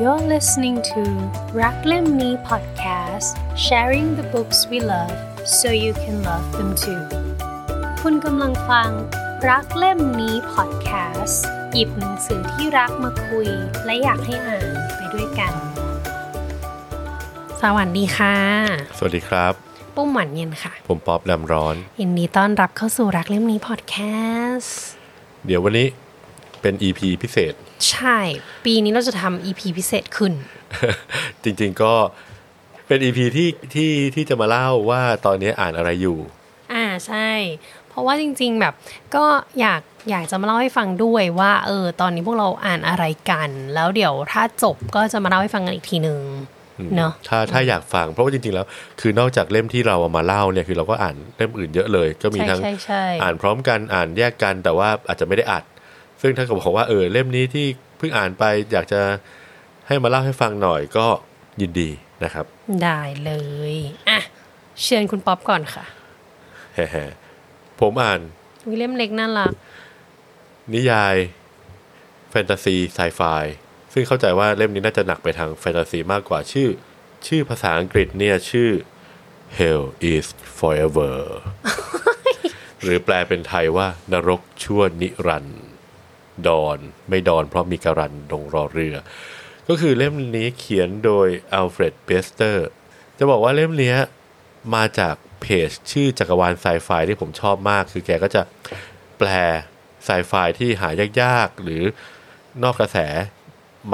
You're listening to รักเล่มนี้ podcast sharing the books we love so you can love them too คุณกำลังฟัง รักเล่มนี้ podcast หยิบหนังสือที่รักมาคุย และอยากให้อ่านไปด้วยกัน สวัสดีค่ะ สวัสดีครับ ปุ้มหวานเย็นค่ะ ผมป๊อบลำร้อน ยินดีต้อนรับเข้าสู่รักเล่มนี้ podcast เดี๋ยววันนี้เป็น EP พิเศษ ใช่ ปีนี้เราจะทำ EP พิเศษขึ้น จริงๆก็เป็น EP ที่ที่ที่จะมาเล่าว่าตอนนี้อ่านอะไรอยู่ อ่าใช่ เพราะว่าจริง ๆแบบก็อยากอยากจะมาเล่าให้ฟังด้วยว่าเออตอนนี้พวกเราอ่านอะไรกัน แล้วเดี๋ยวถ้าจบก็จะมาเล่าให้ฟังกันอีกทีหนึ่งเนาะถ้าถ้าอยากฟังเพราะว่าจริง ๆ แล้ว คือนอกจากเล่มที่เราเอามาเล่าเนี่ยคือเราก็อ่านเล่มอื่นเยอะเลย ก็มีใช่ทั้งใช่ใช่อ่านพร้อมกันอ่านแยกกันแต่ว่าอาจจะไม่ได้อัด ซึ่งถ้าเกิดบอกว่าเออเล่มนี้ที่เพิ่งอ่านไปอยากจะให้มาเล่าให้ฟังหน่อยก็ยินดีนะครับ ได้เลยอะเชิญคุณป๊อปก่อนค่ะแฮ่ๆผมอ่านวิลเล่มเล็กน่ารักนิยาย แฟนตาซีไซไฟซึ่งเข้าใจว่าเล่มนี้น่าจะหนักไปทางแฟนตาซีมากกว่าชื่อ ชื่อภาษาอังกฤษเนี่ยชื่อ Hell is forever หรือแปลเป็นไทยว่านรกชั่วนิรันดร์ ดอนไม่ดอนเพราะมีการันต์ตรงรอเรือ ก็คือเล่มนี้เขียนโดยอัลเฟรดเบสเตอร์จะบอกว่าเล่มเนี้ยมาจากเพจชื่อจักรวาลไซไฟที่ผมชอบมาก คือแกก็จะแปลไซไฟที่หายากๆ หรือนอกกระแส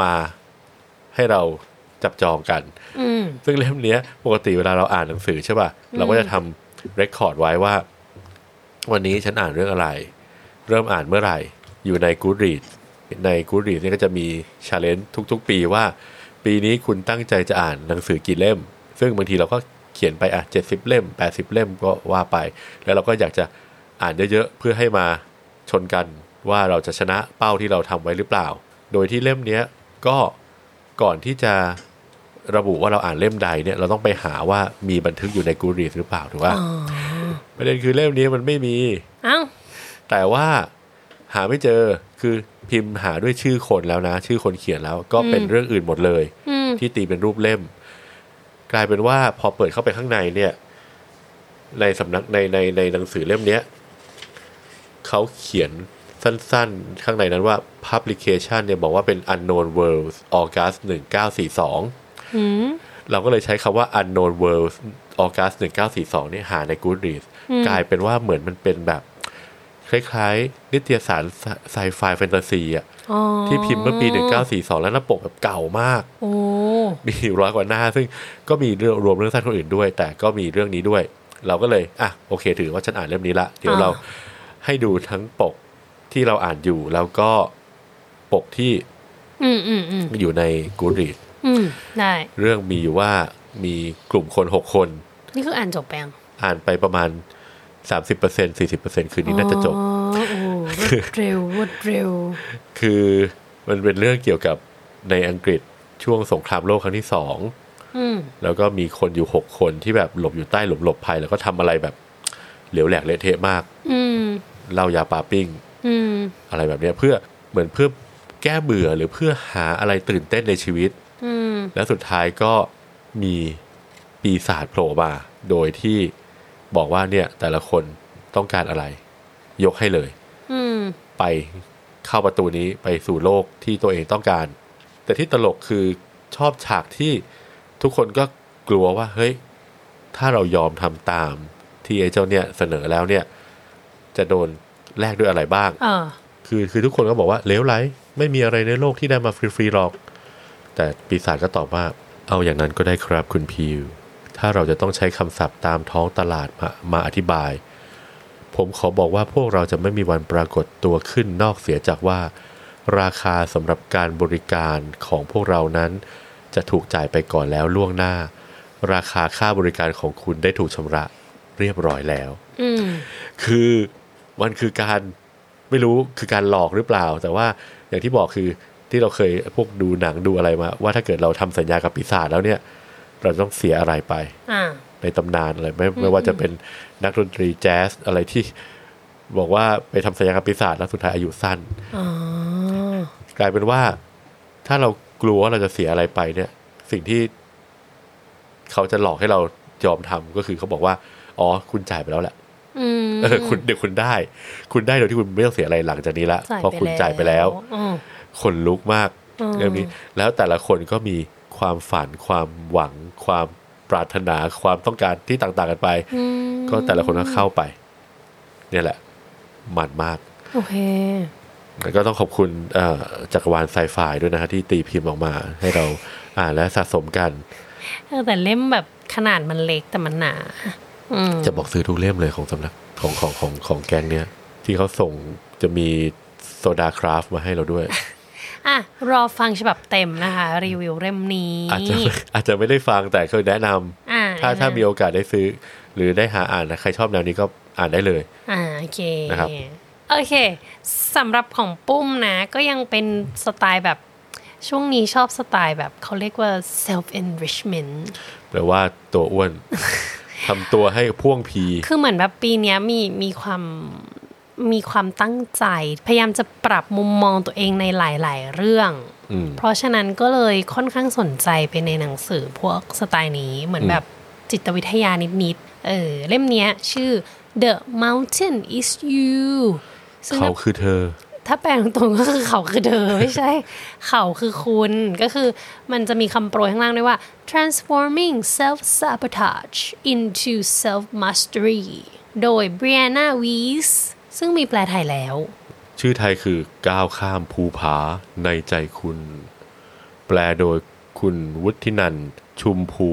มาให้เราจับจองกันอืมซึ่งเล่มเนี้ยปกติเวลาเราอ่านหนังสือใช่ป่ะ เราก็จะทำ record ไว้ว่า วันนี้ฉันอ่านเรื่องอะไร เริ่มอ่านเมื่อไหร่ อยู่ใน Goodreads ใน Goodreads เนี่ยก็จะมี challenge ทุก ๆ ปีว่า ปีนี้คุณตั้งใจจะอ่านหนังสือกี่เล่ม ซึ่งบางทีเราก็เขียนไปอะเจ็ดสิบเล่มแปดสิบเล่มก็ว่าไป แล้วเราก็อยากจะอ่านเยอะๆ เพื่อให้มาชนกันว่าเราจะชนะเป้าที่เราทำไว้หรือเปล่า โดยที่เล่มเนี้ยก็ก่อนที่จะระบุว่าเราอ่านเล่มใดเนี่ยเราต้องไปหาว่ามีบันทึกอยู่ใน Goodreads หรือเปล่าถูกป่ะประเด็นคือเล่มนี้มันไม่มี เอ้าแต่ว่า หาไม่เจอคือพิมพ์หาด้วยชื่อคนแล้วนะ ชื่อคนเขียนแล้วก็เป็นเรื่องอื่นหมดเลยอืมที่ตีเป็นรูปเล่ม กลายเป็นว่าพอเปิดเข้าไปข้างในเนี่ย ในสำนักในในในหนังสือเล่มเนี้ยเขาเขียนสั้นๆ ข้างในนั้นว่า publication เนี่ยบอกว่าเป็น unknown worlds August 1942อืมเราก็เลยใช้คำว่า unknown worlds August 1942 เนี่ยหาใน Goodreads กลายเป็นว่าเหมือนมันเป็นแบบ คล้ายๆนิตยสารไซไฟแฟนตาซีอะอ๋อที่พิมพ์เมื่อปี 1942 แล้วหน้าปกแบบเก่ามากโอ้มีอยู่ร้อยกว่าหน้า ซึ่งก็มีเรื่องรวมเรื่องสั้นคนอื่นด้วย แต่ก็มีเรื่องนี้ด้วย เราก็เลยอะโอเค ถือว่าฉันอ่านเล่มนี้ละเดี๋ยวเราให้ดูทั้งปกที่เราอ่านอยู่แล้วก็ปกที่อืมอืมอืมอยู่ในกูรีดอืมได้เรื่องมีอยู่ว่ามีกลุ่มคนหกคน นี่คืออ่านจบไปยังอ่านไปประมาณ 30% 40%คืนนี้น่าจะจบอ๋อโอ้รวดเร็วรวดเร็ว คือมันเป็นเรื่องเกี่ยวกับในอังกฤษช่วงสงครามโลกครั้งที่สองอืมแล้วก็มีคนอยู่หกคนที่แบบหลบอยู่ใต้หลบหลบภัย แล้วก็ทำอะไรแบบเหลวแหลกเละเทะมากอืมเหล้ายาปาปิ้งอืมอะไรแบบเนี้ยเพื่อเหมือนเพื่อแก้เบื่อหรือเพื่อหาอะไรตื่นเต้นในชีวิตอืมแล้วสุดท้ายก็มีปีศาจโผล่มาโดยที่ บอกว่าเนี่ยแต่ละคนต้องการอะไร ยกให้เลยอืมไปเข้าประตูนี้ไปสู่โลกที่ตัวเองต้องการ แต่ที่ตลกคือชอบฉากที่ทุกคนก็กลัวว่า เฮ้ย ถ้าเรายอมทำตาม ที่ไอ้เจ้าเนี่ยเสนอแล้วเนี่ย จะโดนแลกด้วยอะไรบ้างเออคือคือทุกคนก็บอกว่าเลวไหลไม่มีอะไรในโลกที่ได้มาฟรีๆหรอก แต่ปีศาจก็ตอบว่า เอาอย่างนั้นก็ได้ครับคุณพิว ถ้าเราจะต้องใช้คำศัพท์ตามท้องตลาดมามาอธิบาย ผมขอบอกว่าพวกเราจะไม่มีวันปรากฏตัวขึ้นนอกเสียจากว่า ราคาสำหรับการบริการของพวกเรานั้น จะถูกจ่ายไปก่อนแล้วล่วงหน้า ราคาค่าบริการของคุณได้ถูกชำระเรียบร้อยแล้วอืมคือมันคือการไม่รู้คือการหลอกหรือเปล่า แต่ว่าอย่างที่บอกคือที่เราเคยพวกดูหนังดูอะไรมา ว่าถ้าเกิดเราทำสัญญากับปีศาจแล้วเนี่ย เราต้องเสียอะไรไปอ่าในตำนานอะไรไม่ไม่ว่าจะเป็นนักดนตรีแจ๊สอะไรที่บอกว่าไปทำสัญญากับปีศาจแล้วสุดท้ายอายุสั้นอ๋อกลายเป็นว่า ถ้าเรากลัวว่าเราจะเสียอะไรไปเนี่ย สิ่งที่เขาจะหลอกให้เรายอมทำก็คือเขาบอกว่า อ๋อ คุณจ่ายไปแล้วแหละอืมเออคุณเดี๋ยวคุณได้ คุณได้โดยที่คุณไม่ต้องเสียอะไรหลังจากนี้ละเพราะคุณจ่ายไปแล้วอืมคนลุกมากอืมเรื่องนี้แล้วแต่ละคนก็มีความฝันความหวัง ความปรารถนาความต้องการที่ต่างๆกันไปอืมก็แต่ละคนก็เข้าไป เนี่ยแหละ มันมาก โอเคแล้วก็ต้องขอบคุณเอ่อจักรวาลไซไฟด้วยนะฮะที่ตีพิมพ์ออกมา ให้เราอ่านและสะสมกันเออแต่เล่มแบบขนาดมันเล็กแต่มันหนาอืมจะบอกซื้อทุกเล่มเลยของสำนักของของของของแกงเนี้ยที่เขาส่งจะมีโซดาคราฟมาให้เราด้วย อะรอฟังฉบับเต็มนะคะ รีวิวเล่มนี้ อาจจะอาจจะไม่ได้ฟังแต่เคยแนะนำอ่าถ้าถ้ามีโอกาสได้ซื้อ หรือได้หาอ่านนะใครชอบแนวนี้ก็อ่านได้เลย อ่าโอเคนะครับโอเคสำหรับของปุ้มนะ ก็ยังเป็นสไตล์แบบช่วงนี้ชอบสไตล์แบบเขาเรียกว่า self enrichment แปลว่าตัวอ้วนทำตัวให้พ่วงพี คือเหมือนแบบปีเนี้ยมีมีความ มีความตั้งใจ พยายามจะปรับมุมมองตัวเองในหลาย ๆ เรื่องอืมเพราะฉะนั้นก็เลยค่อนข้างสนใจไปในหนังสือพวกสไตล์นี้เหมือนแบบจิตวิทยานิด ๆ เออ เล่มเนี้ยชื่อ The Mountain is You ซึ่งเขาคือเธอ ถ้าแปลตรงๆก็คือเขาคือเธอ ไม่ใช่ เขาคือคุณ ก็คือมันจะมีคำโปรยข้างล่างด้วยว่า transforming self sabotage into self mastery โดย Brianna Weiss ซึ่งมีแปลไทยแล้ว ชื่อไทยคือก้าวข้ามภูผาในใจคุณ แปลโดยคุณวุฒินันท์ชุมภู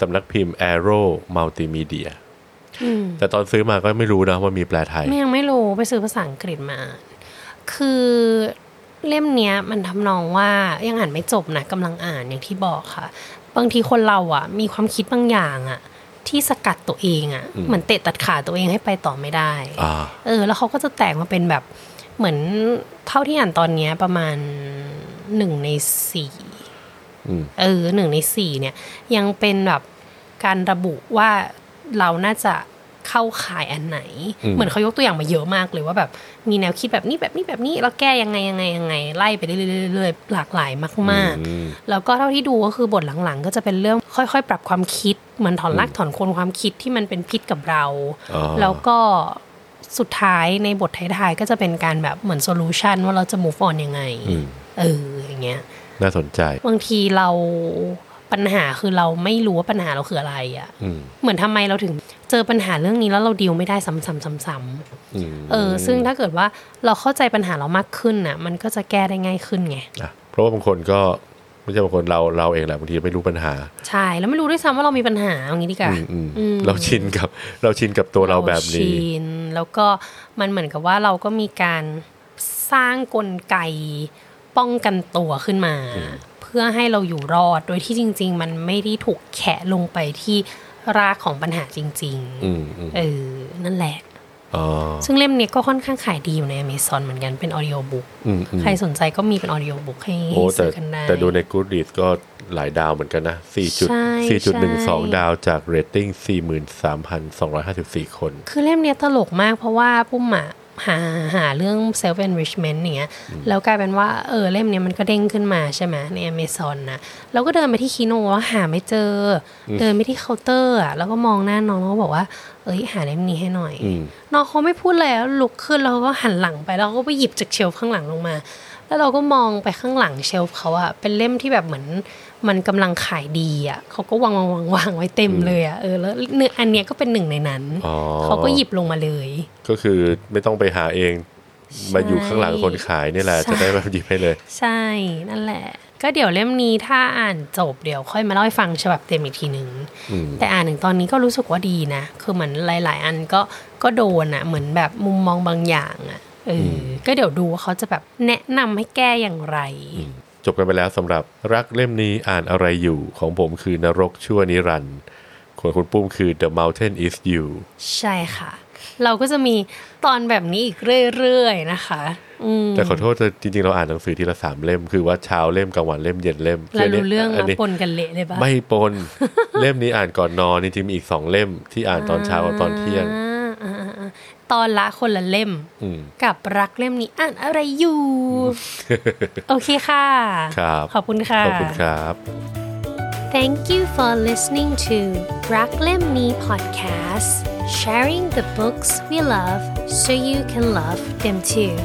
สำนักพิมพ์ Arrow Multimedia แต่ตอนซื้อมาก็ไม่รู้นะว่ามีแปลไทย ไม่ยังไม่รู้ไปซื้อภาษาอังกฤษมา คือเล่มเนี้ยมันทำนองว่ายังอ่านไม่จบนะกำลังอ่านอย่างที่บอกค่ะ บางทีคนเราอะ มีความคิดบางอย่างอะ ที่สกัดตัวเองอะเหมือนเตะตัดขาตัวเองให้ไปต่อไม่ได้อ่าเออ แล้วเขาก็จะแตกมาเป็นแบบเหมือนเท่าที่อ่านตอนเนี้ยประมาณหนึ่งในสี่อืมเออหนึ่งในสี่เนี่ย ยังเป็นแบบการระบุว่าเราน่าจะเข้าข่ายอันไหนอืมเหมือนเขายกตัวอย่างมาเยอะมากเลยว่าแบบมีแนวคิดแบบนี้แบบนี้แบบนี้แล้วแก้ยังไงยังไงยังไงไล่ไปเรื่อยๆๆๆหลากหลายมากอืมๆแล้วก็เท่าที่ดูก็คือบทหลังๆ ก็จะเป็นเรื่องค่อย ๆ ปรับความคิด เหมือนถอนรากถอนโคนความคิดที่มันเป็นพิษกับเราอ๋อแล้วก็สุดท้ายในบทท้ายๆก็จะเป็นการแบบเหมือนโซลูชันว่าเราจะ move on ยังไงอืมเอออย่างเงี้ยน่าสนใจ บางทีเราปัญหาคือเราไม่รู้ว่าปัญหาเราคืออะไรอะ่ะอืมเหมือนทำไมเราถึงเจอปัญหาเรื่องนี้แล้วเราดีลไม่ได้ซ้ำๆๆๆอืมเออ ซึ่งถ้าเกิดว่าเราเข้าใจปัญหาเรามากขึ้นน่ะ มันก็จะแก้ได้ง่ายขึ้นไงอะเพราะว่าบางคนก็ ไม่ใช่บางคนเราเราเองแหละบางทีไม่รู้ปัญหา ใช่ แล้วไม่รู้ด้วยซ้ำว่าเรามีปัญหาอย่างนี้ดีกว่าอืมอืมอืมเราชินกับเราชินกับตัวเราแบบนี้ชินแล้วก็มันเหมือนกับว่าเราก็มีการสร้างกลไกป้องกันตัวขึ้นมา เพื่อให้เราอยู่รอดโดยที่จริง ๆ มันไม่ได้ถูกแขะลงไปที่รากของปัญหาจริงอืมอืมๆเออนั่นแหละอ๋อ ซึ่งเล่มเนี้ยก็ค่อนข้างขายดีอยู่ใน Amazon เหมือนกันเป็นออดิโอบ book อืมอืมใครสนใจก็มีเป็น audioุ๊กให้โอ้ให้แต่ซื้อกันได้ แต่ดูใน Goodreads ก็หลายดาวเหมือนกันนะ4จุดใช่4จุดหนึ่งสองใช่ดาวจากเรตติ้ง 43,254 คน คือเล่มเนี้ยตลกมากเพราะว่าปุ้มอะหาหาเรื่อง self enrichment เนี้ยแล้วกลายเป็นว่าเออเล่มเนี้ยมันก็เด้งขึ้นมาใช่ไหมใน Amazon นะเราก็เดินไปที่คีโนแล้วหาไม่เจออเดินไปที่เคาน์เตอร์อะแล้วก็มองหน้าน้องแล้วก็บอกว่า เอ้ยหาเล่มนี้ให้หน่อยอืมน้องเขาไม่พูดเลยแล้วลุกขึ้นแล้วก็หันหลังไปแล้วก็ไปหยิบจากเชลฟ์ข้างหลังลงมา แล้วเราก็มองไปข้างหลังเชลฟ์เขาอะเป็นเล่มที่แบบเหมือนมันกำลังขายดีอะเขาก็วางวางวางวางไว้เต็มเลยอะเออแล้วเนื้ออันเนี้ยก็เป็นหนึ่งในนั้นอ๋อเขาก็หยิบลงมาเลย ก็คือไม่ต้องไปหาเองมาอยู่ข้างหลังคนขายนี่แหละใช่จะได้แบบหยิบให้เลย ใช่นั่นแหละก็เดี๋ยวเล่มนี้ถ้าอ่านจบเดี๋ยวค่อยมาเล่าให้ฟังฉบับเต็มอีกทีหนึ่งอืมแต่อ่านถึงตอนนี้ก็รู้สึกว่าดีนะ คือเหมือนหลาย ๆ อันก็ก็โดนอะเหมือนแบบมุมมองบางอย่างอะเอออก็เดี๋ยวดูว่าเขาจะแบบแนะนำให้แก้อย่างไร จบกันไปแล้วสำหรับรักเล่มนี้อ่านอะไรอยู่ของผมคือนรกชั่วนิรันดร์ของคุณปุ้มคือ The Mountain is You ใช่ค่ะ เราก็จะมีตอนแบบนี้อีกเรื่อยๆนะคะแต่ขอโทษจริงๆ เราอ่านหนังสือทีละสามเล่มคือว่าเช้าเล่มกลางวันเล่มเย็นเล่มเรารู้เรื่องมาปนกันเละเลยปะไม่ปนเล่มนี้อ่านก่อนนอนจริงๆมีอีกสองเล่มที่อ่านตอนเช้ากับตอนเที่ยงตอนละคนละเล่มกับรักเล่มนี้อ่านอะไรอยู่ โอเคค่ะ ขอบคุณค่ะขอบคุณครับ Thank you for listening to Bracklam Me Podcast, sharing the books we love so you can love them too.